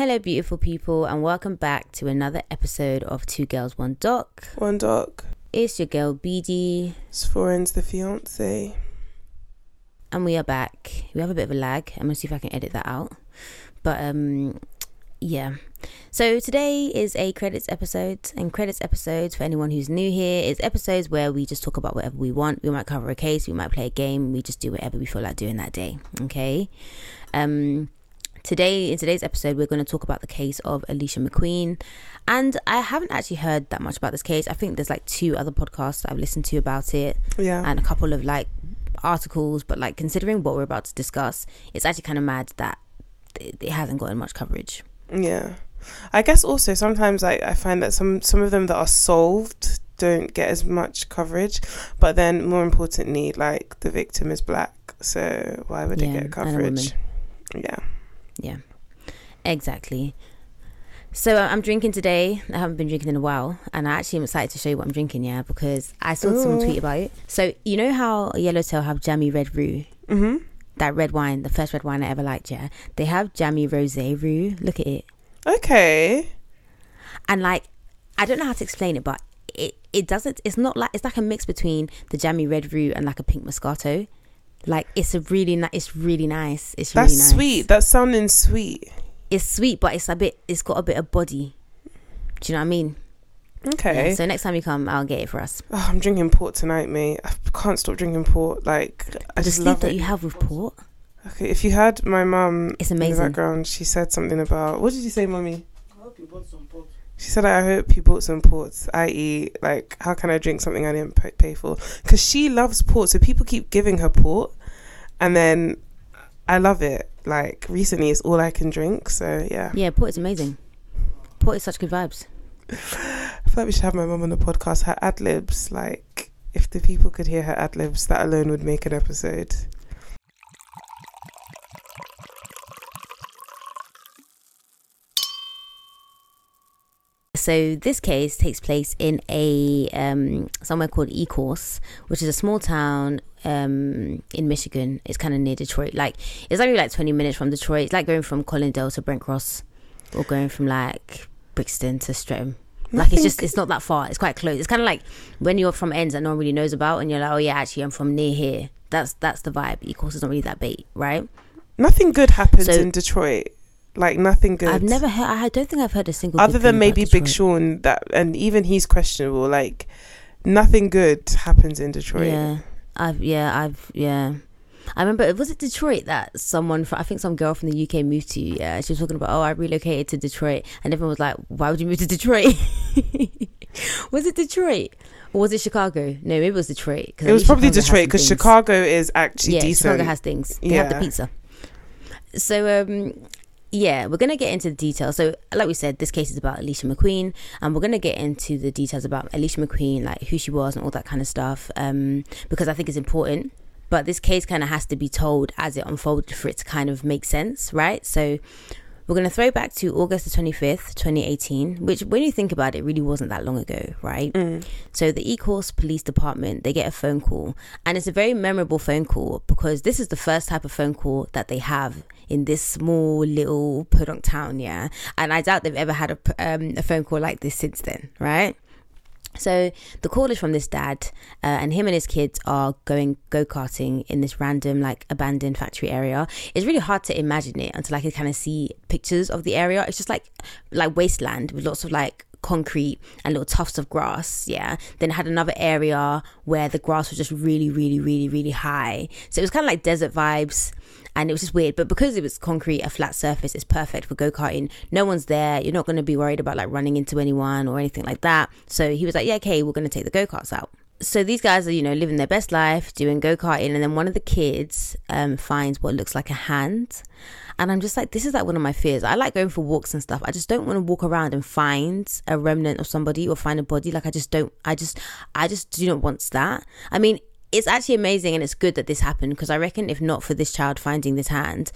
Hello, beautiful people, and welcome back to another episode of Two Girls, One Doc. One doc. It's your girl BD, Sforen's the fiance. and we are back. We have a bit of a lag. I'm gonna see if I can edit that out. But um, yeah. So today is a credits episode, and credits episodes for anyone who's new here is episodes where we just talk about whatever we want. We might cover a case, we might play a game, we just do whatever we feel like doing that day. Okay. Um, today in today's episode we're going to talk about the case of alicia mcqueen and i haven't actually heard that much about this case i think there's like two other podcasts that i've listened to about it Yeah. and a couple of like articles but like considering what we're about to discuss it's actually kind of mad that it, hasn't gotten much coverage yeah. I guess also sometimes I, I find that some some of them that are solved don't get as much coverage, but then more importantly, like the victim is black, so why would Yeah, it get coverage? Yeah. Yeah exactly so uh, i'm drinking today i haven't been drinking in a while and i actually am excited to show you what i'm drinking yeah because i saw someone tweet about it so you know how yellowtail have jammy red roo Mhm. that red wine, the first red wine I ever liked, yeah, they have jammy rose roo. Look at it. Okay. And like, I don't know how to explain it, but it, it doesn't, it's not like, it's like a mix between the jammy red roo and like a pink moscato. Like, it's a really nice, it's really nice. It's That's really nice. sweet. That's sounding sweet. It's sweet, but it's a bit, it's got a bit of body. Do you know what I mean? Okay. Yeah, so next time you come, I'll get it for us. Oh, I'm drinking port tonight, mate. I can't stop drinking port. Like I the just love that it. you have with port, Okay, if you had my mum it's in the amazing. background, she said something about what did you say, mummy? She said, "I hope you bought some ports, i.e., like how can I drink something I didn't pay, pay for?" Because she loves port, so people keep giving her port, and then I love it. Like recently, it's all I can drink. So yeah, Yeah, port is amazing. Port is such good vibes. I feel like we should have my mum on the podcast. Her ad libs, like if the people could hear her ad libs, that alone would make an episode. So this case takes place in a um, somewhere called Ecorse, which is a small town um, in Michigan. It's kind of near Detroit. Like it's only like twenty minutes from Detroit. It's like going from Colindale to Brent Cross, or going from like Brixton to Streatham. Like it's just it's not that far. It's quite close. It's kind of like when you're from ends that no one really knows about, and you're like, oh yeah, actually I'm from near here. That's that's the vibe. Ecorse is not really that big, right? Nothing good happens So- in Detroit. Like nothing good. I've never heard. I don't think I've heard a single. other than maybe Big Sean that and even he's questionable like nothing good happens in Detroit Yeah, I've yeah, I've yeah. I remember was it Detroit that someone from I think some girl from the UK moved to. Yeah, she was talking about oh I relocated to Detroit, and everyone was like, why would you move to Detroit? was it Detroit or was it Chicago? No, maybe it was Detroit. it was probably Chicago Detroit because. Chicago is actually yeah, decent Chicago has things. They have the pizza. So um yeah, we're gonna get into the details. So like we said, this case is about Alicia McQueen, and we're gonna get into the details about Alicia McQueen, like who she was and all that kind of stuff, um, because I think it's important. But this case kind of has to be told as it unfolded for it to kind of make sense, right? So we're going to throw back to August the 25th, 2018, which, when you think about it, really wasn't that long ago, right? Mm. So the Ecorse Police Department, they get a phone call, and it's a very memorable phone call because this is the first type of phone call that they have in this small little podunk town, yeah. And I doubt they've ever had a, um, a phone call like this since then, right? So the call is from this dad, uh, and him and his kids are going go karting in this random like abandoned factory area. It's really hard to imagine it until I could kind of see pictures of the area. It's just like like wasteland with lots of like concrete and little tufts of grass. Yeah. Then had another area where the grass was just really, really, really, really high. So it was kind of like desert vibes and it was just weird. But because it was concrete, a flat surface, it's perfect for go karting. No one's there. You're not going to be worried about like running into anyone or anything like that. So he was like, yeah, okay, we're going to take the go karts out. So these guys are, you know, living their best life, doing go karting, and then one of the kids um, finds what looks like a hand, and I'm just like, this is like one of my fears. I like going for walks and stuff. I just don't want to walk around and find a remnant of somebody or find a body. Like I just don't. I just, I just do not want that. I mean, it's actually amazing and it's good that this happened because I reckon if not for this child finding this hand,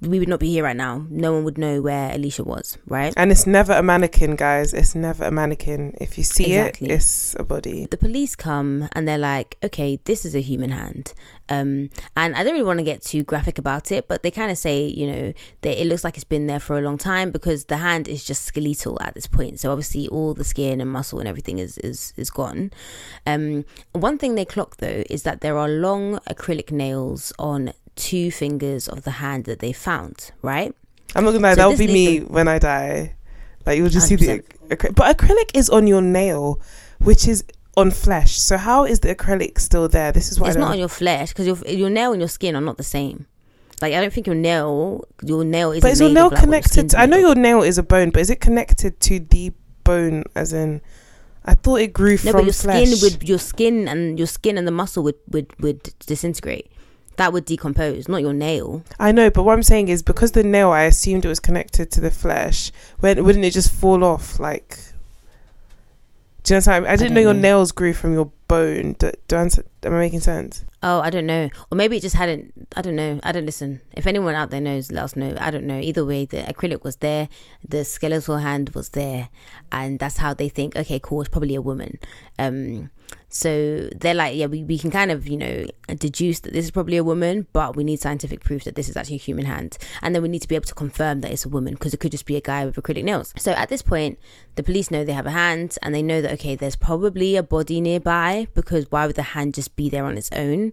we would not be here right now. No one would know where Alicia was, right? And it's never a mannequin, guys. It's never a mannequin. If you see Exactly. it, it's a body. The police come and they're like, okay, this is a human hand. Um, and I don't really want to get too graphic about it, but they kind of say, you know, that it looks like it's been there for a long time because the hand is just skeletal at this point. So obviously all the skin and muscle and everything is is, is gone. Um, one thing they clock though is that there are long acrylic nails on two fingers of the hand that they found, right? I'm not gonna lie, So that will be me when I die. Like you'll just see the 100%. but acrylic is on your nail, which is on flesh. So how is the acrylic still there? This is why it's I don't on your flesh because your your nail and your skin are not the same. Like I don't think your nail your nail is. But is your nail connected? To, I know your nail is a bone, but is it connected to the bone? As in, I thought it grew No, from but your flesh. skin would your skin and your skin and the muscle would would would disintegrate. That would decompose, not your nail. I know, but what I'm saying is because the nail, I assumed it was connected to the flesh. When wouldn't it just fall off? Like, do you know what I'm? I didn't don't know your know. nails grew from your bone. Do, do I, answer- am I making sense? Oh, I don't know. Or maybe it just hadn't. I don't know. I don't listen. If anyone out there knows, let us know. I don't know. Either way, the acrylic was there, the skeletal hand was there, and that's how they think. Okay, cool. It's probably a woman. Um, so they're like, yeah, we, we can kind of you know deduce that this is probably a woman, but we need scientific proof that this is actually a human hand, and then we need to be able to confirm that it's a woman because it could just be a guy with acrylic nails. So at this point, the police know they have a hand, and they know that okay, there's probably a body nearby because why would the hand just be there on its own?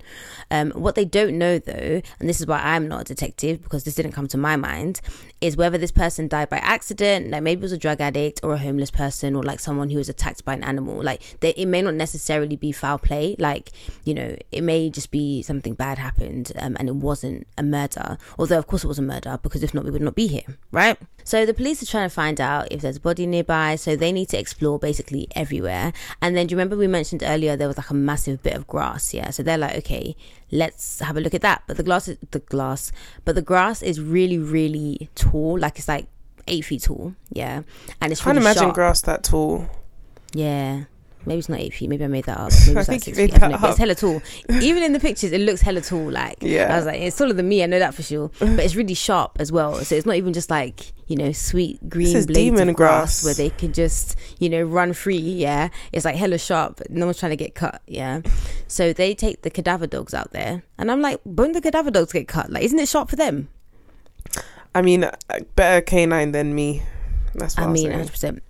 Um, what they don't know though, and this is why I'm not a detective because this didn't come to my mind, is whether this person died by accident, like maybe it was a drug addict or a homeless person or like someone who was attacked by an animal. Like they, it may not necessarily be foul play. Like you know, it may just be something bad happened um, and it wasn't a murder. Although of course it was a murder because if not, we would not be here, right? So the police are trying to find out if there's a body nearby. So they need to explore basically everywhere. And then do you remember we mentioned earlier there was like a massive bit of grass? Yeah. So they're like, okay, let's have a look at that. But the glass is the glass, but the grass is really, really tall. Like it's like eight feet tall. Yeah. And it's I can't really imagine sharp. grass that tall. Yeah. Maybe it's not eight feet. Maybe I made that up. Maybe I it's think like six feet. I don't know. But it's hella tall. Even in the pictures, it looks hella tall. Like, Yeah. I was like, it's taller than me. I know that for sure. But it's really sharp as well. So it's not even just like you know sweet green blades demon of grass, grass. where they can just you know run free. Yeah, it's like hella sharp. No one's trying to get cut. Yeah. So they take the cadaver dogs out there, and I'm like, won't the cadaver dogs get cut? Like, isn't it sharp for them? I mean, uh, better canine than me. That's what I I mean, mean, 100%.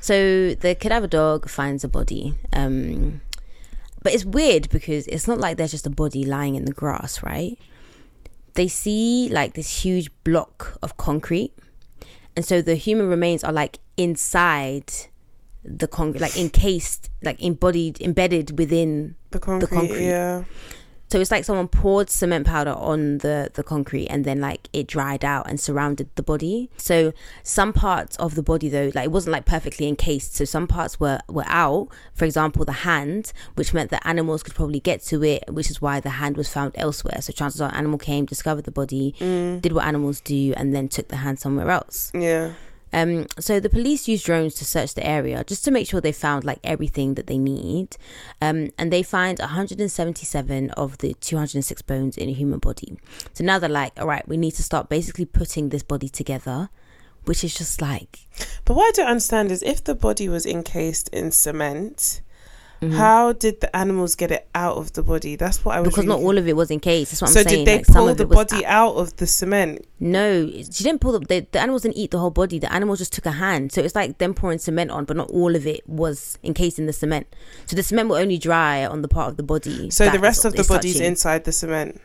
So the cadaver dog finds a body. Um, but it's weird because it's not like there's just a body lying in the grass, right? They see like this huge block of concrete. And so the human remains are like inside the concrete, like encased, like embodied, embedded within the concrete, concrete. Yeah, so it's like someone poured cement powder on the the concrete and then like it dried out and surrounded the body. So some parts of the body though, like it wasn't like perfectly encased. So some parts were were out. For example, the hand, which meant that animals could probably get to it, which is why the hand was found elsewhere. So chances are, an animal came, discovered the body, mm. did what animals do, and then took the hand somewhere else. yeah. Um, so the police used drones to search the area just to make sure they found like everything that they need. Um, and they find 177 of the 206 bones in a human body. So now they're like, all right, we need to start basically putting this body together, which is just like, But what I don't understand is if the body was encased in cement, Mm-hmm. how did the animals get it out of the body? That's what I was. because not all of it was encased. That's what So I'm saying. So did they like, pull the body out of the cement? No, she didn't pull the, the the animals didn't eat the whole body. The animals just took a hand. So it's like them pouring cement on, but not all of it was encased in the cement. So the cement will only dry on the part of the body. So the rest of the is body's touching. inside the cement.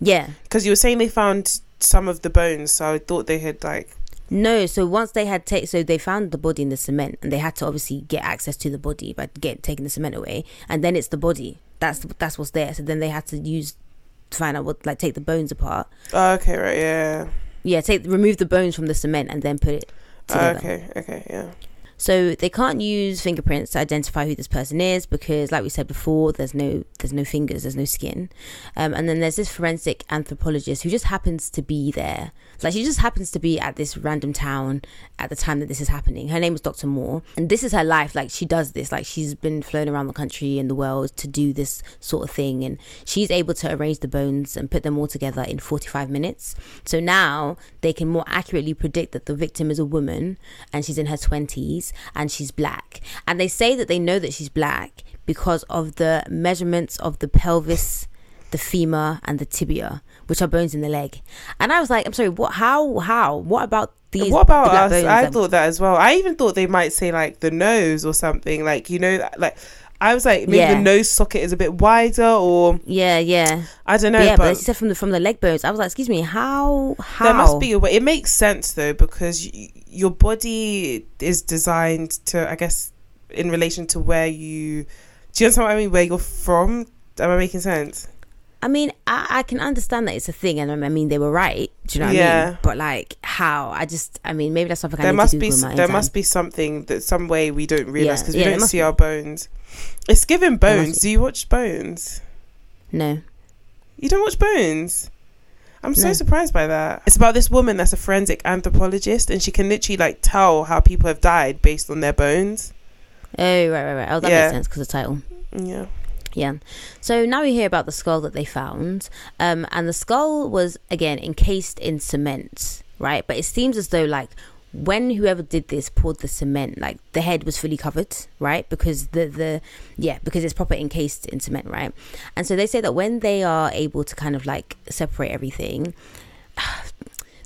Yeah. Because you were saying they found some of the bones, so I thought they had like. No, so once they had take, so they found the body in the cement, and they had to obviously get access to the body by get taking the cement away, and then it's the body. That's that's what's there. So then they had to use to find out what like take the bones apart. Oh, okay, right, yeah. Yeah, take remove the bones from the cement and then put it Oh, okay, okay, yeah. So they can't use fingerprints to identify who this person is because, like we said before, there's no there's no fingers, there's no skin. Um, and then there's this forensic anthropologist who just happens to be there. Like she just happens to be at this random town at the time that this is happening. Her name is Dr. Moore, and this is her life. Like she does this. Like she's been flown around the country and the world to do this sort of thing, and she's able to arrange the bones and put them all together in 45 minutes. So now they can more accurately predict that the victim is a woman and she's in her 20s and she's black. And they say that they know that she's black because of the measurements of the pelvis, the femur, and the tibia, which are bones in the leg. And I was like, I'm sorry, what? How? How? What about these? What about us? I thought that as well. I even thought they might say like the nose or something. Like you know, like I was like maybe Yeah. the nose socket is a bit wider, or Yeah, yeah, I don't know. yeah. But, but said from the from the leg bones. I was like, excuse me, how? How? there must be a way. It makes sense though because y- your body is designed to, I guess, in relation to where you. Do you understand what I mean? Where you're from? Am I making sense? I mean, I, I can understand that it's a thing, and I mean they were right. Do you know what I Yeah. mean? But like, how? I just, I mean, maybe that's something I there need must to be Google s- my own there must be something that some way we don't realize because yeah, we there don't see be. our bones. It's given bones. Do you watch Bones? No. You don't watch Bones? I'm so No. surprised by that. It's about this woman that's a forensic anthropologist, and she can literally like tell how people have died based on their bones. Oh right, right, right. Oh, that Yeah. makes sense because the title. Yeah. Yeah. So now we hear about the skull that they found, um, and the skull was again encased in cement, right? But it seems as though like when whoever did this poured the cement, like the head was fully covered, right? Because the the yeah, because it's proper encased in cement, right? And so they say that when they are able to kind of like separate everything.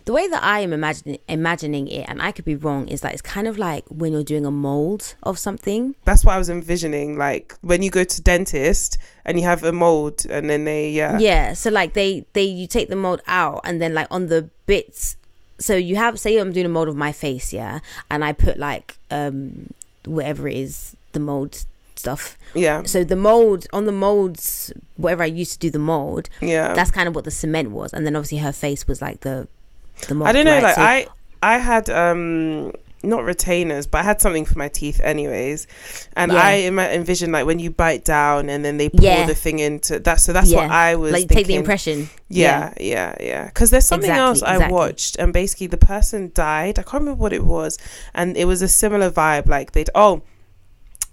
The way that I am imagining imagining it, and I could be wrong, is that it's kind of like when you're doing a mold of something, That's what I was envisioning. Like when you go to dentist and you have a mold, and then they yeah yeah so like they they you take the mold out and then like on the bits so you have say i'm doing a mold of my face yeah and i put like um whatever it is the mold stuff yeah so the mold on the molds whatever i used to do the mold yeah. that's kind of what the cement was and then obviously her face was like the I don't know. Like So- I I had um not retainers, but I had something for my teeth anyways, and Yeah. I envisioned like when you bite down and then they pour Yeah. the thing into that. So that's what I was like thinking. take the impression Yeah, yeah, yeah. Because there's something Exactly, else I exactly. watched, and basically the person died. I can't remember what it was, and it was a similar vibe. Like they'd oh,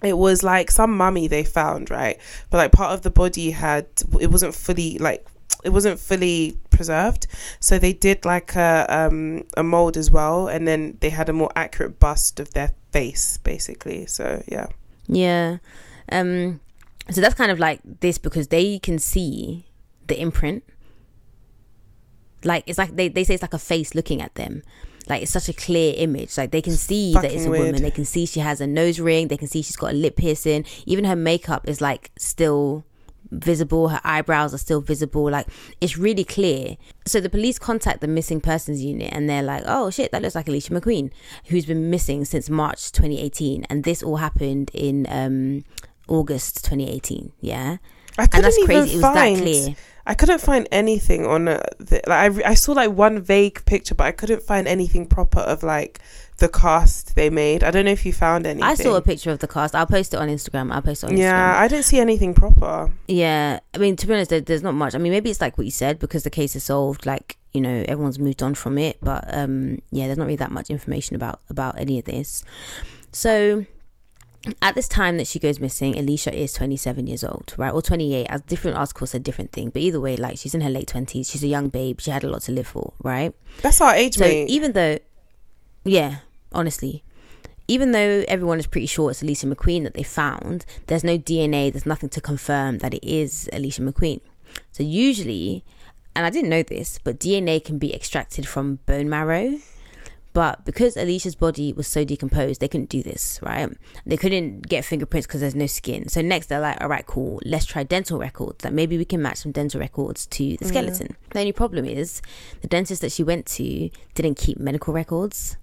it was like some mummy they found, right? But like part of the body had it wasn't fully like it wasn't fully preserved, so they did like a um a mold as well, and then they had a more accurate bust of their face, basically. So yeah, Yeah. Um so that's kind of like this because they can see the imprint. Like it's like they, they say it's like a face looking at them. Like it's such a clear image. Like they can see that it's a weird. woman. They can see she has a nose ring. They can see she's got a lip piercing. Even her makeup is like still visible. Her eyebrows are still visible. Like it's really clear. So the police contact the missing persons unit and they're like, "Oh shit, that looks like Alicia McQueen, who's been missing since March 2018." And this all happened in um, August 2018. Yeah, I couldn't and that's even crazy. It was that clear. I couldn't find anything on uh, the, like I, I saw like one vague picture, but I couldn't find anything proper of like the cast they made. I don't know if you found anything. I saw a picture of the cast. I'll post it on Instagram. I'll post it on Yeah, Instagram. I didn't see anything proper. Yeah, I mean, to be honest, there, there's not much. I mean, maybe it's like what you said because the case is solved. Like you know, everyone's moved on from it. But um, yeah, there's not really that much information about about any of this. So at this time that she goes missing, Alicia is 27 years old, right, or 28. As different articles said different thing, but either way, like she's in her late 20s. She's a young babe. She had a lot to live for, right? That's our age So mate. even though, yeah, honestly, even though everyone is pretty sure it's Alicia McQueen that they found, there's no DNA, there's nothing to confirm that it is Alicia McQueen. So usually, and I didn't know this, but DNA can be extracted from bone marrow. But because Alicia's body was so decomposed, they couldn't do this, right? They couldn't get fingerprints because there's no skin. So next they're like, all right, cool, let's try dental records. Like maybe we can match some dental records to the mm. skeleton. The only problem is the dentist that she went to didn't keep medical records.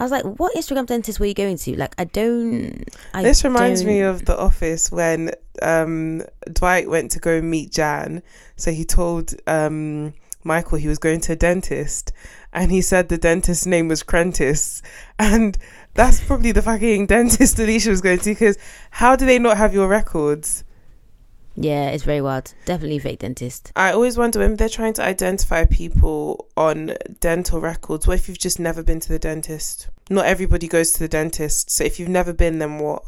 I was like, what Instagram dentist were you going to? Like, I don't. I this reminds me don't- of The Office when um, Dwight went to go meet Jan. So he told um, Michael, he was going to a dentist, and he said the dentist's name was Crentist, and that's probably the fucking dentist Alicia was going to. Because how do they not have your records? Yeah, it's very wild. Definitely fake dentist. I always wonder when they're trying to identify people on dental records. What if you've just never been to the dentist? Not everybody goes to the dentist. So if you've never been, then what?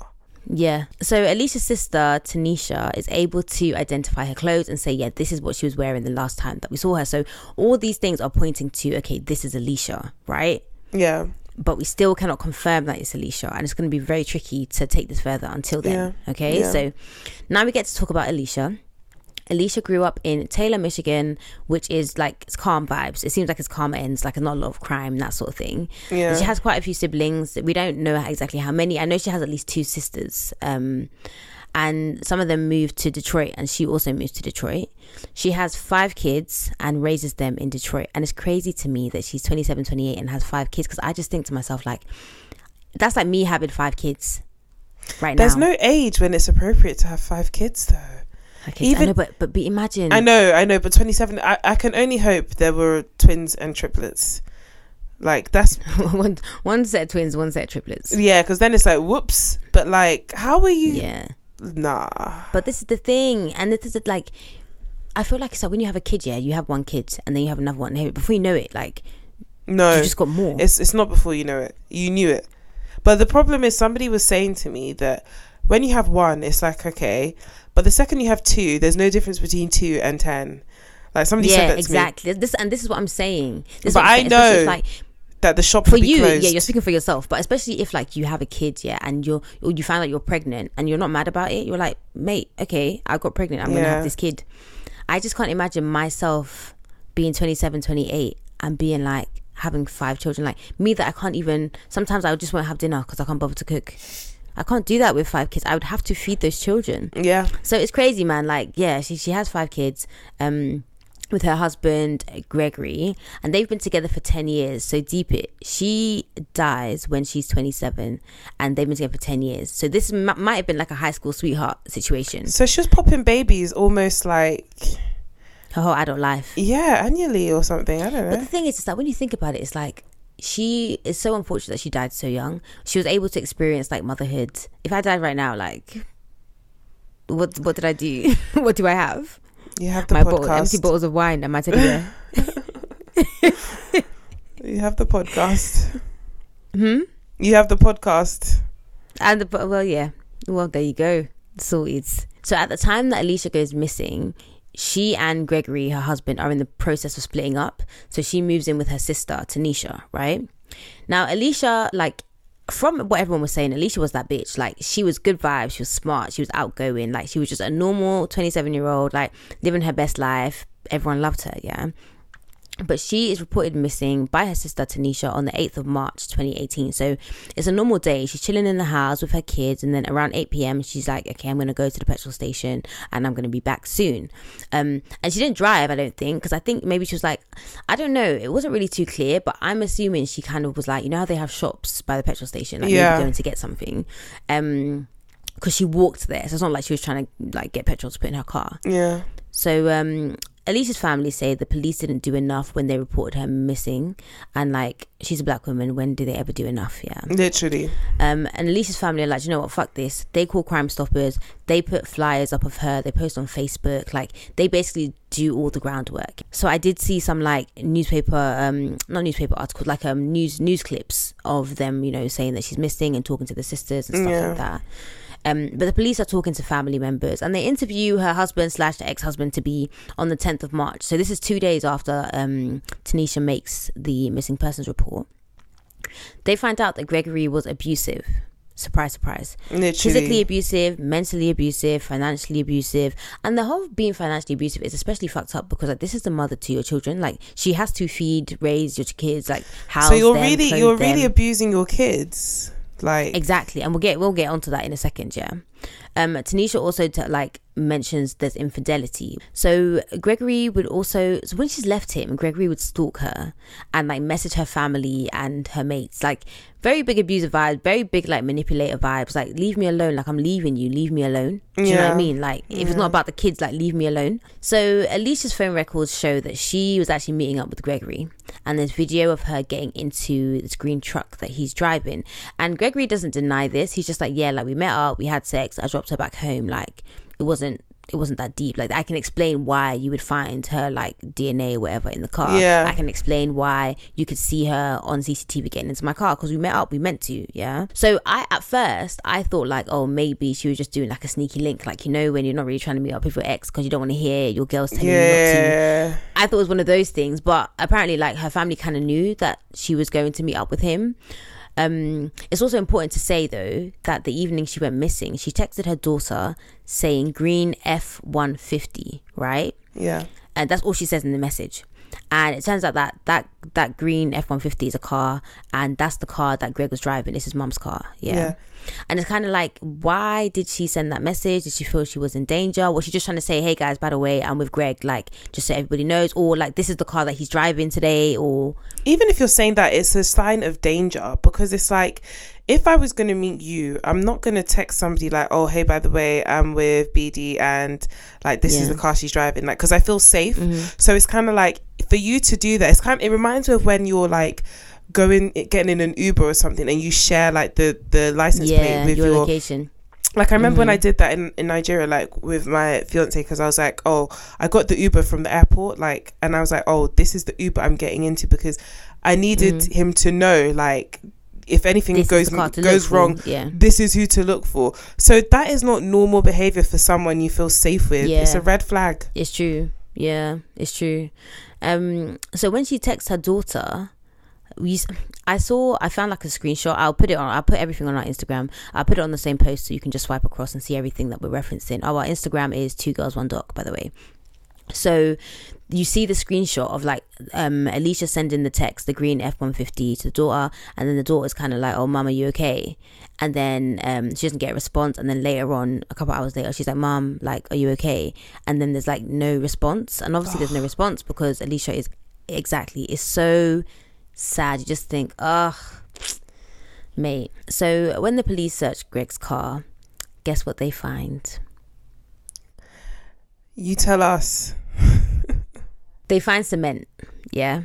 Yeah. So Alicia's sister, Tanisha, is able to identify her clothes and say, yeah, this is what she was wearing the last time that we saw her. So all these things are pointing to, okay, this is Alicia, right? Yeah. But we still cannot confirm that it's Alicia. And it's going to be very tricky to take this further until then. Yeah. Okay. Yeah. So now we get to talk about Alicia. Alicia grew up in Taylor, Michigan, which is like it's calm vibes. It seems like it's calm ends, like not a lot of crime, that sort of thing. Yeah. And she has quite a few siblings. We don't know exactly how many. I know she has at least two sisters. Um, and some of them moved to Detroit, and she also moved to Detroit. She has five kids and raises them in Detroit. And it's crazy to me that she's 27, 28 and has five kids because I just think to myself, like, that's like me having five kids right There's now. There's no age when it's appropriate to have five kids, though. Okay, I even- know, but, but, but imagine. I know, I know, but 27, I, I can only hope there were twins and triplets. Like, that's, one, one set of twins, one set of triplets. yeah, because then it's like, whoops. But, like, how are you? Yeah. Nah. But this is the thing, and this is like, I feel like it's like when you have a kid, yeah, you have one kid, and then you have another one. and Before you know it, like No. you just got more. It's it's not before you know it. You knew it. But the problem is somebody was saying to me that when you have one, it's like okay, but the second you have two, there's no difference between two and ten. Like somebody said that to me exactly. This and this is what I'm saying. This is But I'm saying, know like that the shop for you, closed. yeah, you're speaking for yourself. But especially if like you have a kid, yeah, and you're or you find out you're pregnant and you're not mad about it, you're like, mate, okay, I got pregnant, I'm gonna have this kid. I just can't imagine myself being 27, 28 and being like having five children. Like me, that I can't even. Sometimes I just won't have dinner because I can't bother to cook. I can't do that with five kids. I would have to feed those children. yeah, So it's crazy, man. Like, yeah, she she has five kids. Um, with her husband Gregory, and they've been together for ten years. So deep it. She dies when she's twenty seven, and they've been together for ten years. So this m- might have been like a high school sweetheart situation. so she was popping babies almost like Her whole adult life. yeah annually or something. I don't know. But the thing is, is that when you think about it, it's like she is so unfortunate that she died so young. She was able to experience like motherhood. If I died right now, like, what what did I do? what do I have? You have the my bottle, empty bottles of wine and my teddy bear. You have the podcast. hmm? You have the podcast. And the, well, yeah. Well, there you go. Sorted. So at the time that Alicia goes missing, she and Gregory, her husband, are in the process of splitting up. So she moves in with her sister, Tanisha, right? Now, Alicia, like, from what everyone was saying, Alicia was that bitch. Like, she was good vibes. She was smart. She was outgoing. Like, she was just a normal 27 year old, like, living her best life. Everyone loved her, yeah. But she is reported missing by her sister Tanisha on the 8th of March 2018. So it's a normal day. She's chilling in the house with her kids, and then around 8 p.m., she's like, Okay, I'm going to go to the petrol station and I'm going to be back soon. Um, and she didn't drive, I don't think, because I think maybe she was like, I don't know. It wasn't really too clear, but I'm assuming she kind of was like, You know how they have shops by the petrol station, like Yeah. maybe going to get something. Um, because she walked there, so it's not like she was trying to like get petrol to put in her car. Yeah. So um Alicia's family say the police didn't do enough when they reported her missing. And like she's a black woman. When do they ever do enough? Yeah. Literally. um and Alicia's family are like you know what? Fuck this. They call crime stoppers. They put flyers up of her. They post on Facebook. Like they basically do all the groundwork. So I did see some like newspaper um not newspaper articles like um news news clips of them you know saying that she's missing and talking to the sisters and stuff Yeah. like that um, but the police are talking to family members and they interview her husband slash ex-husband to be on the 10th of March. So this is two days after um, Tanisha makes the missing persons report. They find out that Gregory was abusive. Surprise, surprise. Literally. Physically abusive, mentally abusive, financially abusive. And the whole being financially abusive is especially fucked up because like this is the mother to your children. Like she has to feed, raise your kids, like house so you're them, really you're really abusing your kids. Like Exactly, and we'll get we'll get onto that in a second. Yeah, um, Tanisha also t- like mentions there's infidelity. So Gregory would also, so when she's left him, Gregory would stalk her and like message her family and her mates. Like very big abusive vibes, very big like manipulative vibes. Like leave me alone. Like I'm leaving you. Leave me alone. Do you know what I mean? Like if it's not about the kids, like leave me alone. So Alicia's phone records show that she was actually meeting up with Gregory, and there's video of her getting into this green truck that he's driving. And Gregory doesn't deny this. He's just like, yeah, like we met up, we had sex, I dropped her back home. Like it wasn't it wasn't that deep. Like I can explain why you would find her like DNA or whatever in the car. Yeah. I can explain why you could see her on CCTV getting into my car because we met up. We meant to. Yeah. So I at first I thought like oh maybe she was just doing like a sneaky link like you know when you're not really trying to meet up with your ex because you don't want to hear your girls telling you not to. Yeah. I thought it was one of those things, but apparently, like her family kind of knew that she was going to meet up with him. Um, it's also important to say though that the evening she went missing, she texted her daughter saying "green F one fifty," right? Yeah. and that's all she says in the message. And it turns out that that that green F one fifty is a car, and that's the car that Greg was driving. It's his mum's car. Yeah. Yeah. And it's kind of like, why did she send that message? Did she feel she was in danger? Was she just trying to say, hey guys, by the way, I'm with Greg, like just so everybody knows, or like this is the car that he's driving today, or even if you're saying that it's a sign of danger because it's like if I was going to meet you, I'm not going to text somebody like, "Oh, hey, by the way, I'm with BD and like this is the car she's driving," like because I feel safe. Mm-hmm. So it's kind of like for you to do that. It's kind. it reminds me of when you're like going getting in an Uber or something and you share like the the license yeah, plate with your, your location. like I remember when I Mm-hmm. did that in, in Nigeria, like with my fiance, because I was like, oh, I got the Uber from the airport, like, and I was like, oh, this is the Uber I'm getting into because I needed him to know, like, if anything Mm-hmm. This goes is the car to look goes for, wrong, Yeah. this is who to look for. So that is not normal behavior for someone you feel safe with. It's a red flag. It's true. Yeah, it's true. Um, so when she texts her daughter, we, I saw, I found like a screenshot. I'll put it on. I'll put everything on our Instagram. I'll put it on the same post so you can just swipe across and see everything that we're referencing. Oh, our Instagram is two girls one doc, by the way. So you see the screenshot of like um Alicia sending the text, the green F one fifty to the daughter, and then the daughter's kind of like, "Oh, mom, are you okay?" And then um she doesn't get a response, and then later on, a couple hours later, she's like, "Mom, like, are you okay?" And then there's like no response, and obviously there's no response because Alicia is exactly is so sad. You just think, ugh, mate. So when the police search Greg's car, guess what they find? You tell us. they find cement, yeah.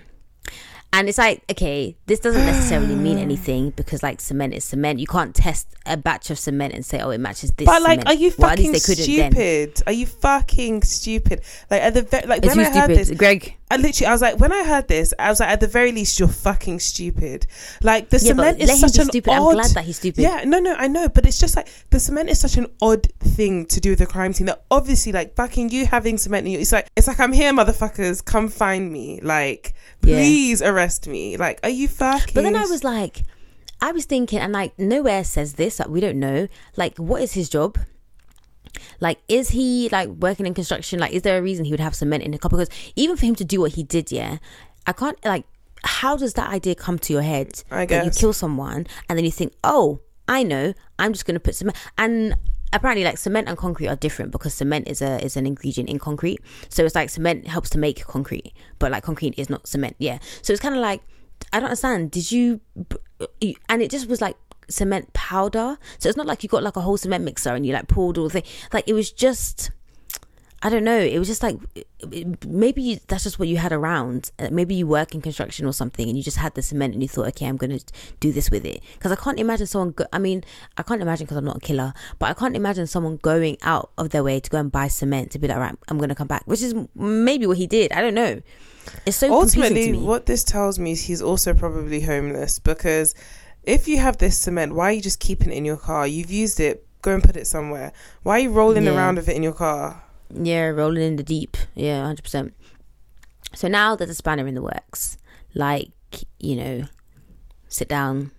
And it's like, okay, this doesn't necessarily mean anything because like cement is cement. You can't test a batch of cement and say, oh, it matches this. But like, cement. are you fucking they couldn't then. stupid? Are you fucking stupid? Like at the ve- like It's when I heard this, Greg. I literally, I was like, when I heard this, I was like, at the very least, you're fucking stupid. Like the Yeah, cement is such an stupid. odd. I'm glad that he's stupid. Yeah, no, no, I know, but it's just like the cement is such an odd thing to do with the crime scene. That obviously, like fucking you having cement in you, it's like it's like I'm here, motherfuckers, come find me. Like, Yeah. please arrest me. Like, are you fucking? But then I was like, I was thinking, and like nowhere says this. Like we don't know. Like what is his job? Like is he like working in construction? Like is there a reason he would have cement in a car? Because even for him to do what he did, yeah, I can't like. How does that idea come to your head? I that you kill someone and then you think, oh, I know, I'm just gonna put cement and. Apparently, like cement and concrete are different because cement is a is an ingredient in concrete. So it's like cement helps to make concrete, but like concrete is not cement. Yeah. So it's kind of like I don't understand. Did you? And it just was like cement powder. So it's not like you got like a whole cement mixer and you like poured all the thing. Like it was just. I don't know. It was just like maybe you, that's just what you had around. Uh, Maybe you work in construction or something, and you just had the cement, and you thought, okay, I'm gonna do this with it. Because I can't imagine someone. Go- I mean, I can't imagine because I'm not a killer, but I can't imagine someone going out of their way to go and buy cement to be like, right, I'm gonna come back. Which is maybe what he did. I don't know. It's so ultimately, to me. what this tells me is he's also probably homeless because if you have this cement, why are you just keeping it in your car? You've used it. Go and put it somewhere. Why are you rolling Yeah. around with it in your car? Yeah, rolling in the deep. Yeah, hundred percent. So now there's a spanner in the works. Like, you know, sit down,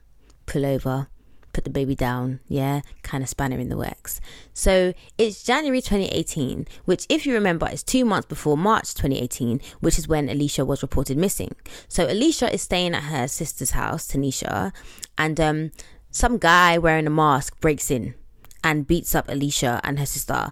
pull over, put the baby down, yeah, kind of spanner in the works. So it's January 2018, which, if you remember, is two months before March 2018, which is when Alicia was reported missing. So Alicia is staying at her sister's house, Tanisha, and um, some guy wearing a mask breaks in and beats up Alicia and her sister.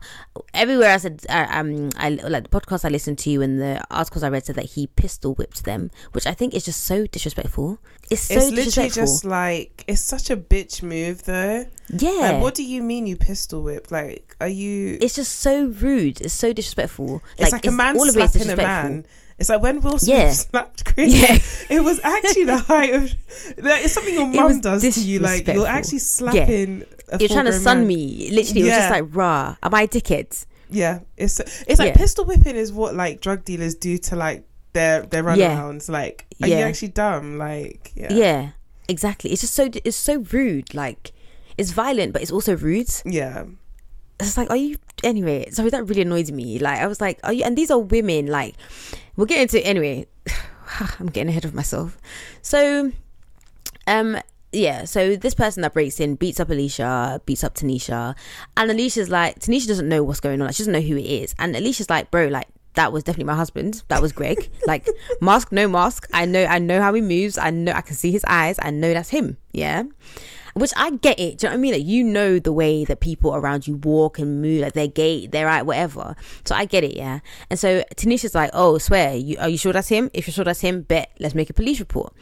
Everywhere I said, uh, um, I like the podcast I listened to and the articles I read said that he pistol whipped them, which I think is just so disrespectful. It's so it's literally disrespectful. just like it's such a bitch move though. yeah, Like, what do you mean you pistol whip? Like, are you? it's just so rude. It's so disrespectful. It's like, a man all of it is slapping a man. It's like when Will Smith Yeah. slapped Chris. Yeah. It was actually the height of. It's something your mum does to you. Like you're actually slapping. A You're trying to sun man. me. Literally, it was just like, rah, am I a dickhead? Yeah, it's it's like Yeah. pistol whipping is what like drug dealers do to like their their Yeah. runarounds. Like, are you Yeah. actually dumb? Like, yeah, Yeah. exactly. It's just so it's so rude. Like, it's violent, but it's also rude. yeah. It's like, are you anyway? So that really annoyed me. Like, I was like, are you? And these are women. Like, we'll get into anyway. I'm getting ahead of myself. So, um, yeah. So this person that breaks in beats up Alicia, beats up Tanisha, and Alicia's like, Tanisha doesn't know what's going on. Like, she doesn't know who it is, and Alicia's like, bro, like. That was definitely my husband. That was Greg. like mask, no mask. I know. I know how he moves. I know. I can see his eyes. I know that's him. Yeah. Which I get it. Do you know what I mean? Like you know the way that people around you walk and move, like their gait, their eye, whatever. So I get it, yeah. And so Tanisha's like, "Oh, swear, you are you sure that's him? If you're sure that's him, bet let's make a police report."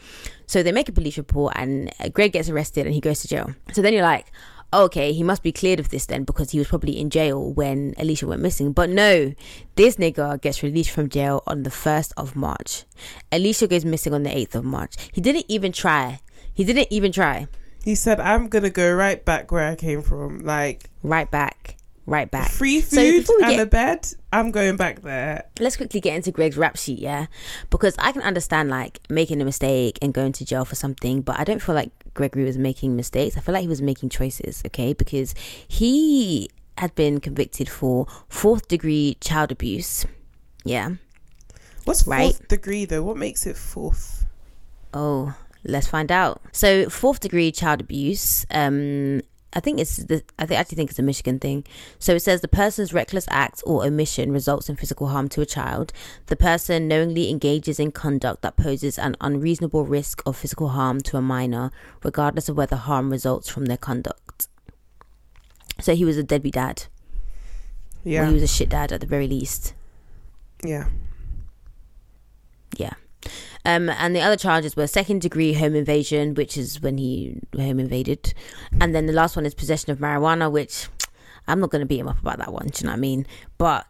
So they make a police report, and uh, Greg gets arrested and he goes to jail. So then you're like, okay, he must be cleared of this then because he was probably in jail when Alicia went missing. But no, this nigga gets released from jail on the 1st of March. Alicia goes missing on the 8th of March. He didn't even try. He didn't even try. He said, "I'm gonna go right back where I came from. Like Right back. Right back. free food we and get- a bed. I'm going back there." let's quickly get into Greg's rap sheet, yeah? Because I can understand like making a mistake and going to jail for something, but I don't feel like Gregory was making mistakes. I feel like he was making choices, okay? Because he had been convicted for fourth degree child abuse. Yeah. What's fourth Right. degree though? What makes it fourth? Oh, let's find out. So, fourth degree child abuse. Um, I think it's the. I think, actually think it's a Michigan thing. So it says the person's reckless act or omission results in physical harm to a child. The person knowingly engages in conduct that poses an unreasonable risk of physical harm to a minor, regardless of whether harm results from their conduct. So he was a deadbeat dad. Yeah, he was a shit dad at the very least. Yeah. Um, and the other charges were second degree home invasion, which is when he home invaded. And then the last one is possession of marijuana, which I'm not going to beat him up about that one. Do you know what I mean? But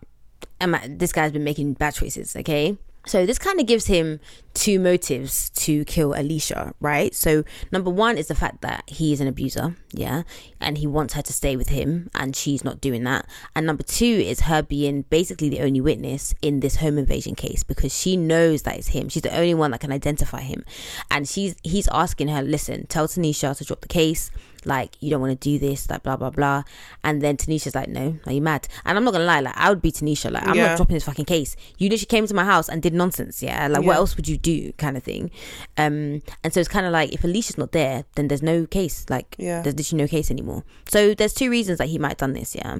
um, this guy's been making bad choices, okay? So this kind of gives him two motives to kill Alicia, right? So number one is the fact that he is an abuser, yeah, and he wants her to stay with him, and she's not doing that. And number two is her being basically the only witness in this home invasion case because she knows that it's him. She's the only one that can identify him, and she's he's asking her, listen, tell Tanisha to drop the case. Like you don't want to do this, like blah blah blah. And then Tanisha's like, no, are you mad? And I'm not gonna lie, like I would be Tanisha, like I'm Yeah. not dropping this fucking case. You literally came to my house and did nonsense, yeah. Like what else would you do, kind of thing. Um, and so it's kind of like if Alicia's not there, then there's no case. Like Yeah. there's literally no case anymore. So there's two reasons that he might have done this, yeah.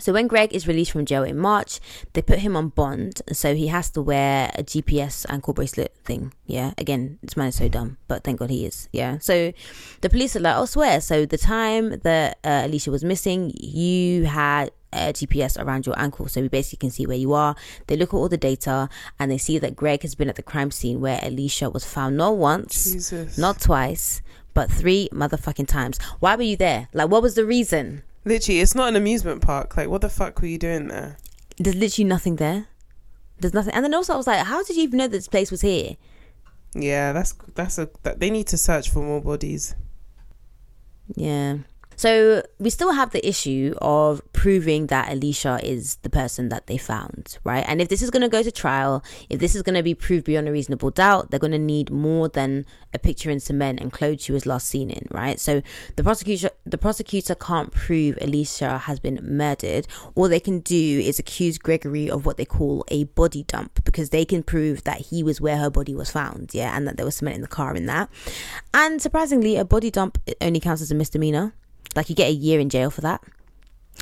So when Greg is released from jail in March, they put him on bond, so he has to wear a GPS ankle bracelet thing. Yeah, again, this man is so dumb, but thank God he is. Yeah. So the police are like, "Oh, swear." So the time that uh, Alicia was missing, you had a GPS around your ankle, so we basically can see where you are. They look at all the data and they see that Greg has been at the crime scene where Alicia was found not once, Jesus. not twice, but three motherfucking times. Why were you there? Like, what was the reason? Literally, it's not an amusement park. Like, what the fuck were you doing there? there's literally nothing there. There's nothing. And then also I was like, how did you even know this place was here? Yeah, that's that's a. That, they need to search for more bodies. Yeah. So we still have the issue of proving that Alicia is the person that they found, right? And if this is going to go to trial, if this is going to be proved beyond a reasonable doubt, they're going to need more than a picture in cement and clothes she was last seen in, right? So the prosecutor, the prosecutor can't prove Alicia has been murdered. All they can do is accuse Gregory of what they call a body dump because they can prove that he was where her body was found, yeah, and that there was cement in the car in that. And surprisingly, a body dump only counts as a misdemeanor. Like you get a year in jail for that.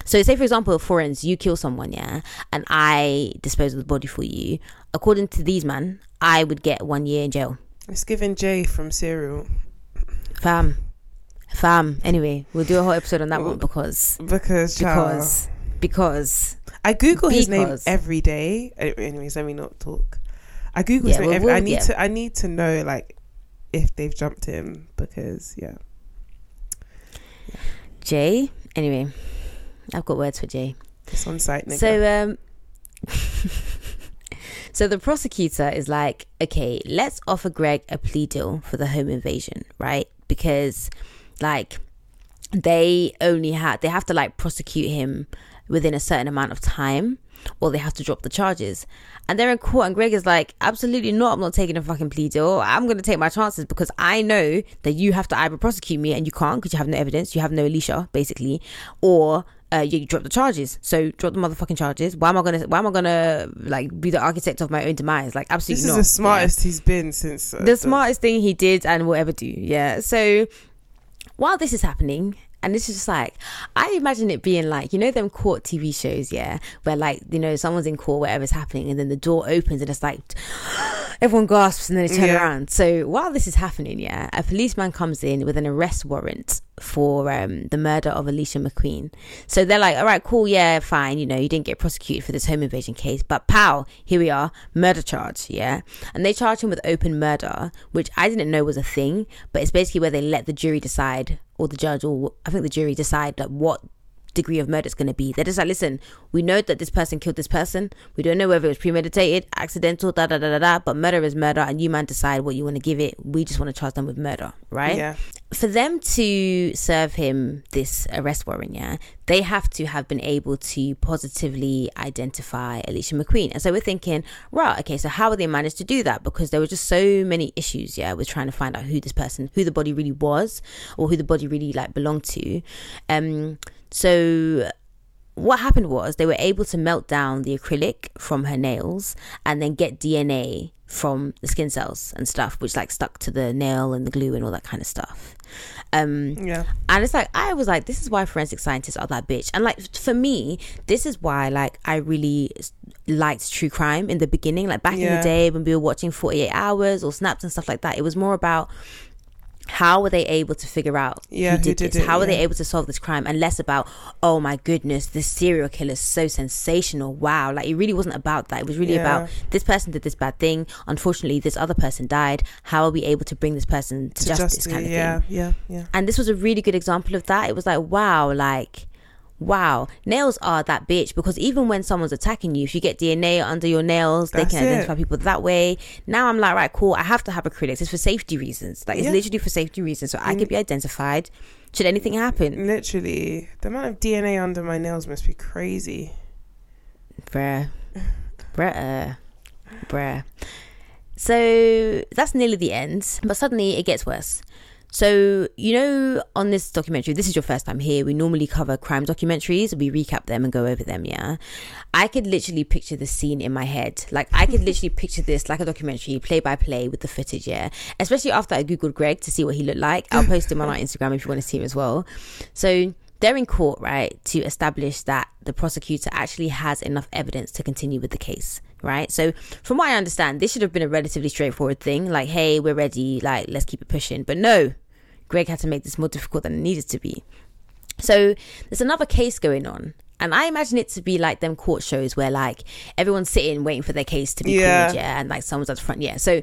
So say for example, for instance, you kill someone, yeah, and I dispose of the body for you. According to these man, I would get one year in jail. It's giving Jay from Serial. Fam. Fam. Anyway, we'll do a whole episode on that one because because child, because because I Google his name every day. Any- Anyways, let me not talk. I Google his Yeah, name well, every, I we'll- need yeah. to I need to know like if they've jumped him because yeah. Jay. Anyway, I've got words for Jay. It's on site nigga. So um So the prosecutor is like, okay, let's offer Greg a plea deal for the home invasion, right? Because like they only had they have to like prosecute him within a certain amount of time or they have to drop the charges. And they're in court and Greg is like, absolutely not, I'm not taking a fucking plea deal. I'm gonna take my chances because I know that you have to either prosecute me and you can't because you have no evidence, you have no Alicia, basically, or uh, you drop the charges. So drop the motherfucking charges. Why am I gonna? Why am I gonna like be the architect of my own demise? Like absolutely this is not. the Yeah smartest he's been since uh, the smartest thing he did and will ever do. Yeah. So while this is happening, and this is just like, I imagine it being like, you know, them court TV shows, yeah, where like, you know, someone's in court, whatever's happening, and then the door opens and it's like, everyone gasps and then they turn Yeah. around. So while this is happening, yeah, a policeman comes in with an arrest warrant for um, the murder of Alicia McQueen. So they're like, all right, cool, yeah, fine, you know, you didn't get prosecuted for this home invasion case, but pow, here we are, murder charge, yeah. And they charge him with open murder, which I didn't know was a thing, but it's basically where they let the jury decide, or the judge, or I think the jury decide like what degree of murder it's going to be. They're just like, listen, we know that this person killed this person. We don't know whether it was premeditated, accidental, da da da da da. But murder is murder, and you man decide what you want to give it. We just want to charge them with murder, right? Yeah. For them to serve him this arrest warrant, yeah, they have to have been able to positively identify Alicia McQueen. And so we're thinking, right, okay, so how would they manage to do that? Because there were just so many issues, yeah, with trying to find out who this person, who the body really was, or who the body really like belonged to. Um, so what happened was they were able to melt down the acrylic from her nails and then get DNA from the skin cells and stuff, which like stuck to the nail and the glue and all that kind of stuff. Um, Yeah. and it's like I was like, this is why forensic scientists are that bitch. And like for me, this is why like I really liked true crime in the beginning. Like back in the day when we were watching Forty Eight Hours or Snaps and stuff like that, it was more about how were they able to figure out Yeah, who who did, did this? it, How were they able to solve this crime? And less about, oh my goodness, this serial killer is so sensational. Wow. Like it really wasn't about that. It was really Yeah. about this person did this bad thing. Unfortunately, this other person died. How are we able to bring this person to, To justice? justice. kind of yeah, thing. yeah, yeah. And this was a really good example of that. It was like, wow, like, wow, nails are that bitch because even when someone's attacking you, if you get DNA under your nails, That's they can it. identify people that way. Now I'm like, right, cool, I have to have acrylics. It's for safety reasons. Like, it's Yeah. literally for safety reasons. So I Mm. could be identified should anything happen. Literally, the amount of DNA under my nails must be crazy. Bruh. Bruh. Bruh. So that's nearly the end, but suddenly it gets worse. So, you know, on this documentary, this is your first time here. We normally cover crime documentaries, we recap them and go over them, yeah. I could literally picture the scene in my head. Like, I could literally picture this like a documentary, play by play with the footage, yeah. Especially after I Googled Greg to see what he looked like. I'll post him on our Instagram if you want to see him as well. So, they're in court, right, to establish that the prosecutor actually has enough evidence to continue with the case, right? So, from what I understand, this should have been a relatively straightforward thing like, hey, we're ready, like, let's keep it pushing. But no, Greg had to make this more difficult than it needed to be. So, there's another case going on. And I imagine it to be like them court shows where like everyone's sitting waiting for their case to be Yeah. called, yeah, and like someone's at the front, yeah. So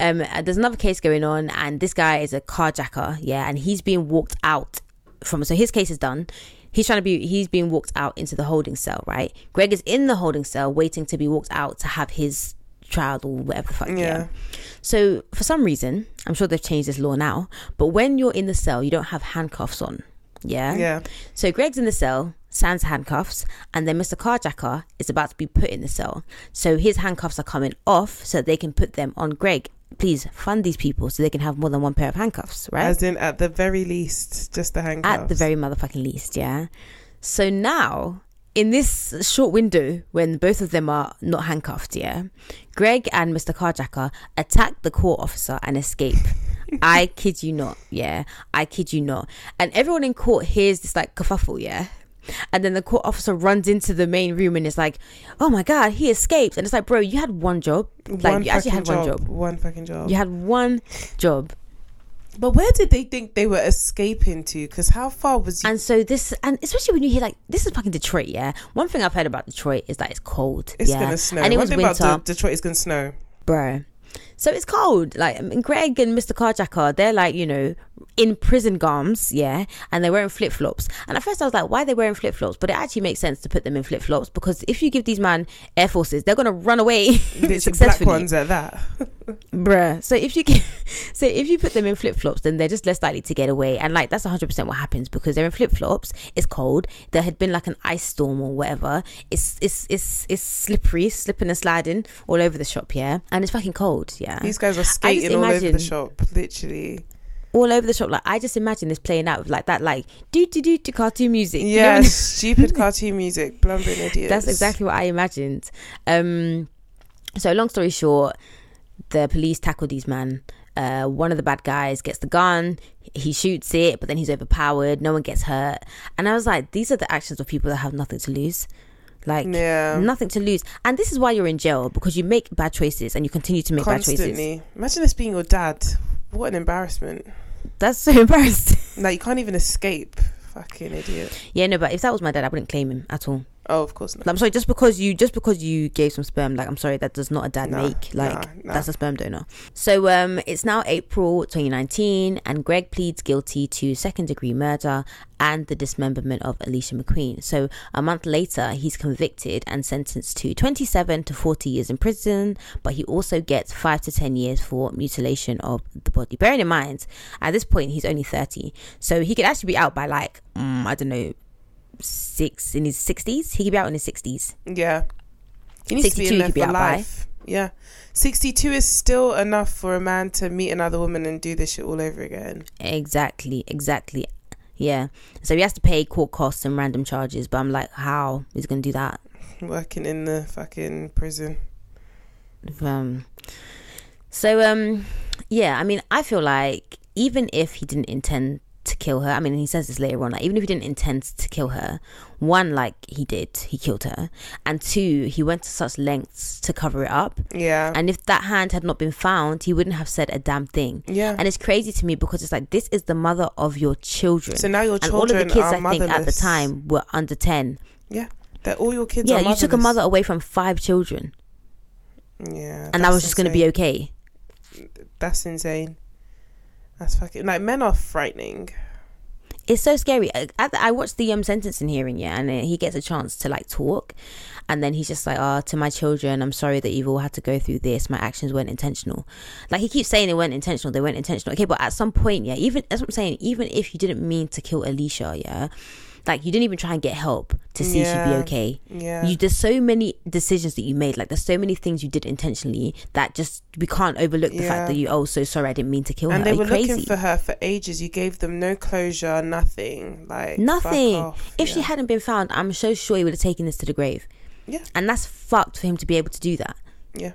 um, there's another case going on, and this guy is a carjacker, yeah, and he's being walked out from. So his case is done. He's trying to be. He's being walked out into the holding cell, right? Greg is in the holding cell, waiting to be walked out to have his trial or whatever the fuck. Yeah. Yeah. So for some reason, I'm sure they've changed this law now, but when you're in the cell, you don't have handcuffs on. Yeah. Yeah. So Greg's in the cell, sans handcuffs, and then Mr. Carjacker is about to be put in the cell. So his handcuffs are coming off so they can put them on Greg. Please fund these people so they can have more than one pair of handcuffs, right? As in, at the very least, just the handcuffs. At the very motherfucking least, yeah. So now, in this short window when both of them are not handcuffed, yeah, Greg and Mr. Carjacker attack the court officer and escape. I kid you not, yeah. I kid you not. And everyone in court hears this like kerfuffle, yeah. And then the court officer runs into the main room and is like, "Oh my god, he escaped!" And it's like, "Bro, you had one job. Like one you actually had fucking one job. One fucking job. You had one job." But where did they think they were escaping to? Because how far was you? And so this, and especially when you hear like this is fucking Detroit, yeah. One thing I've heard about Detroit is that it's cold. it's yeah? gonna snow. And it One was thing winter, about De- Detroit is gonna snow. bro. So it's cold. Like Greg and Mr. Carjacker, they're like you know in prison garms, yeah, and they're wearing flip flops. And at first I was like, why are they wearing flip flops? But it actually makes sense to put them in flip flops because if you give these man air forces, they're gonna run away the black ones at that. bruh. So if you get, so if you put them in flip flops, then they're just less likely to get away. And like that's hundred percent what happens because they're in flip flops. It's cold. There had been like an ice storm or whatever. It's it's it's it's slippery, slipping and sliding all over the shop. Yeah, and it's fucking cold. Yeah, These guys are skating all over the shop, literally. all over the shop. Like I just imagine this playing out with like that, like do do do do cartoon music. you know Yeah, stupid cartoon music, blumbering idiots. That's exactly what I imagined. Um, so long story short, the police tackle these men. Uh, one of the bad guys gets the gun. He shoots it, but then he's overpowered. No one gets hurt. And I was like, these are the actions of people that have nothing to lose. Like Yeah. nothing to lose. And this is why you're in jail because you make bad choices and you continue to make bad choices. Imagine this being your dad. What an embarrassment. That's so embarrassing. Like you can't even escape. Fucking idiot. yeah, no, but if that was my dad, I wouldn't claim him at all. Oh, of course not. I'm sorry, just because you just because you gave some sperm, like I'm sorry, that does not a dad Nah, make. Like nah, nah. that's a sperm donor. So um it's now April 2019 and Greg pleads guilty to second degree murder and the dismemberment of Alicia McQueen. So a month later he's convicted and sentenced to 27 to 40 years in prison, but he also gets 5 to 10 years for mutilation of the body. Bearing in mind, at this point he's only 30. So he could actually be out by like mm, I don't know 6 in his 60s. He could be out in his 60s. Yeah. He needs to be 62 in there you could be out by. Yeah. 62 is still enough for a man to meet another woman and do this shit all over again. Exactly, exactly. Yeah. So he has to pay court costs and random charges, but I'm like, how is he gonna do that? Working in the fucking prison. Um So um yeah, I mean I feel like even if he didn't intend to kill her, I mean he says this later on, like even if he didn't intend to kill her, one, like he did, he killed her. And two, he went to such lengths to cover it up. Yeah. And if that hand had not been found, he wouldn't have said a damn thing. yeah. And it's crazy to me because it's like this is the mother of your children. so now your children and all of the kids I think at the time were under 10 Yeah. That all your kids yeah you took a mother away from five children Yeah. and that was just going to be okay That's insane. That's fucking like men are frightening. it's so scary. I, I watched the um sentencing hearing yeah and he gets a chance to like talk and then he's just like oh to my children i'm sorry that you've all had to go through this. My actions weren't intentional. Like he keeps saying they weren't intentional they weren't intentional. Okay but at some point yeah even that's what i'm saying even if you didn't mean to kill alicia yeah like you didn't even try and get help to see if she'd be okay Yeah. you there's so many decisions that you made like there's so many things you did intentionally that just we can't overlook the Yeah. fact that you oh so sorry i didn't mean to kill and her And they were looking for her for ages. You gave them no closure, nothing. Like nothing if she hadn't been found i'm so sure he would have taken this to the grave Yeah. and that's fucked for him to be able to do that Yeah.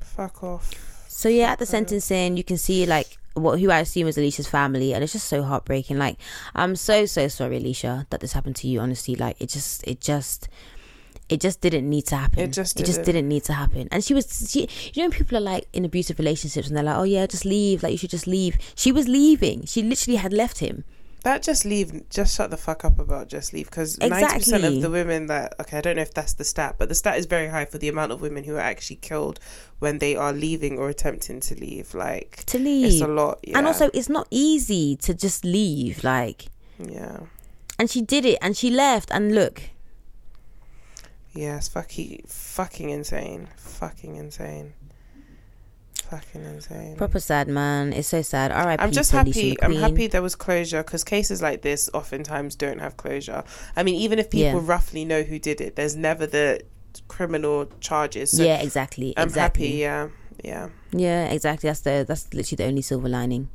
Fuck off. so yeah at the sentencing you can see like what who i assume is alicia's family and it's just so heartbreaking like i'm so so sorry alicia that this happened to you honestly like it just it just it just didn't need to happen. It just it just didn't. didn't need to happen. And she was, she, you know, when people are like in abusive relationships and they're like, oh yeah, just leave. Like you should just leave. She was leaving. She literally had left him. That just leave. Just shut the fuck up about just leave. Because ninety percent of the women that okay, I don't know if that's the stat, but the stat is very high for the amount of women who are actually killed when they are leaving or attempting to leave. Like to leave it's a lot. Yeah. And also, it's not easy to just leave. Like, yeah, and she did it, and she left. And look, yeah, it's fucking fucking insane. Fucking insane. Fucking insane. proper sad, man. It's so sad. R.I.P. I'm just happy. I'm happy there was closure because cases like this oftentimes don't have closure. I mean, even if people Yeah. roughly know who did it, there's never the criminal charges. So yeah, exactly. I'm exactly. happy. Yeah, yeah. Yeah, exactly. That's the that's literally the only silver lining.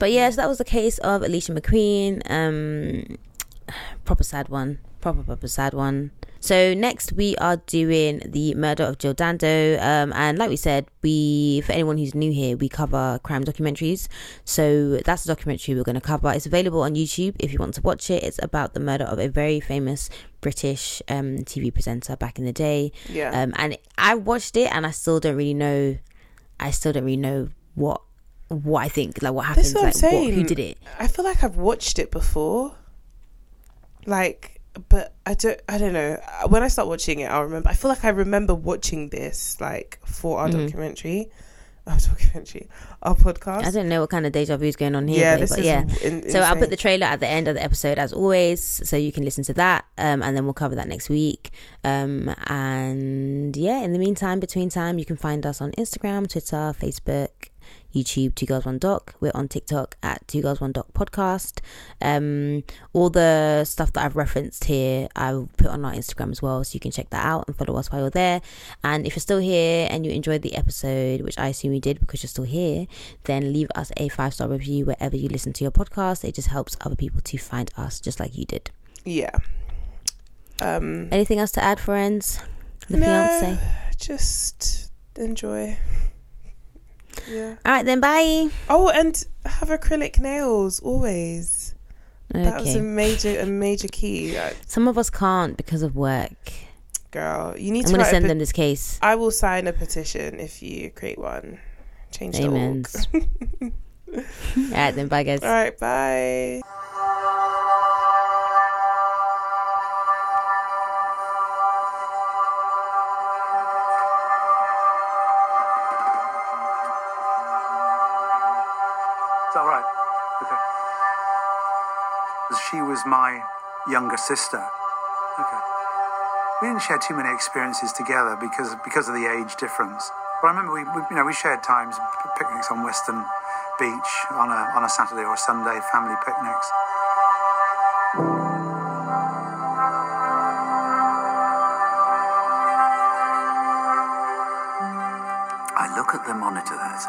But yeah, so that was the case of Alicia McQueen. Um, proper sad one. Proper proper sad one. So next we are doing the murder of Jill Dando. Um, and like we said, we for anyone who's new here, we cover crime documentaries. So that's the documentary we're going to cover. It's available on YouTube if you want to watch it. It's about the murder of a very famous British um, TV presenter back in the day. Yeah. Um, and I watched it and I still don't really know. I still don't really know what what I think, like what happened, what like saying. who did it. I feel like I've watched it before. Like, but I don't. I don't know. When I start watching it, I'll remember. I feel like I remember watching this like for our Mhm. documentary, our documentary, our podcast. I don't know what kind of deja vu is going on here, yeah, babe, this but is yeah. in- So I'll put the trailer at the end of the episode as always, so you can listen to that, um, and then we'll cover that next week. Um, and yeah, in the meantime, between time, you can find us on Instagram, Twitter, Facebook, YouTube, Two Girls One Doc. We're on TikTok at Two Girls One Doc Podcast. Um, all the stuff that I've referenced here, I'll put on our Instagram as well, so you can check that out and follow us while you're there. And if you're still here and you enjoyed the episode, which I assume you did because you're still here, then leave us a five star review wherever you listen to your podcast. It just helps other people to find us, just like you did. yeah. Um, Anything else to add, friends? The no, fiance. just enjoy. Yeah. All right, then. Bye. Oh, and have acrylic nails always. That was a major, a major key, Some of us can't because of work. girl. You need I'm to gonna send pe- them this case. I will sign a petition if you create one. Change the Amen. org. All right, then. Bye, guys. All right, bye. Was my younger sister. Okay. We didn't share too many experiences together because because of the age difference. But I remember we, we you know we shared times picnics on Weston Beach on a on a Saturday or a Sunday, family picnics. I look at the monitor there.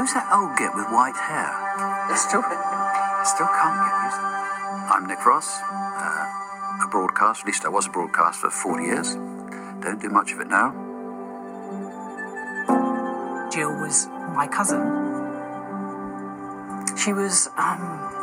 Who's that old git with white hair? I still, still can't get used to it. I'm Nick Ross, uh, a broadcast, at least I was a broadcast for 40 years. Don't do much of it now. Jill was my cousin. She was, um,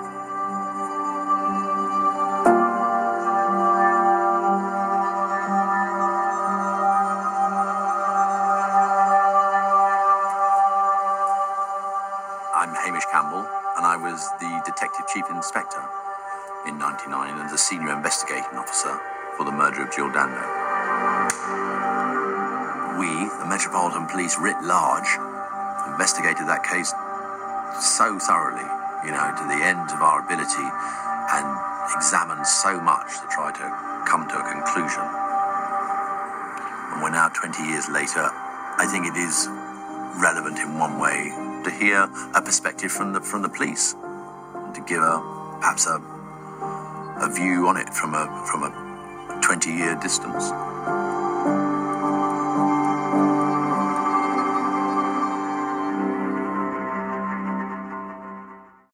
Chief Inspector in 99 and the Senior Investigating Officer for the murder of Jill Dando. We, the Metropolitan Police writ large, investigated that case so thoroughly, you know, to the end of our ability, and examined so much to try to come to a conclusion. And we're now 20 years later. I think it is relevant in one way to hear a perspective from the from the police, to give a perhaps a a view on it from a from a 20 year distance.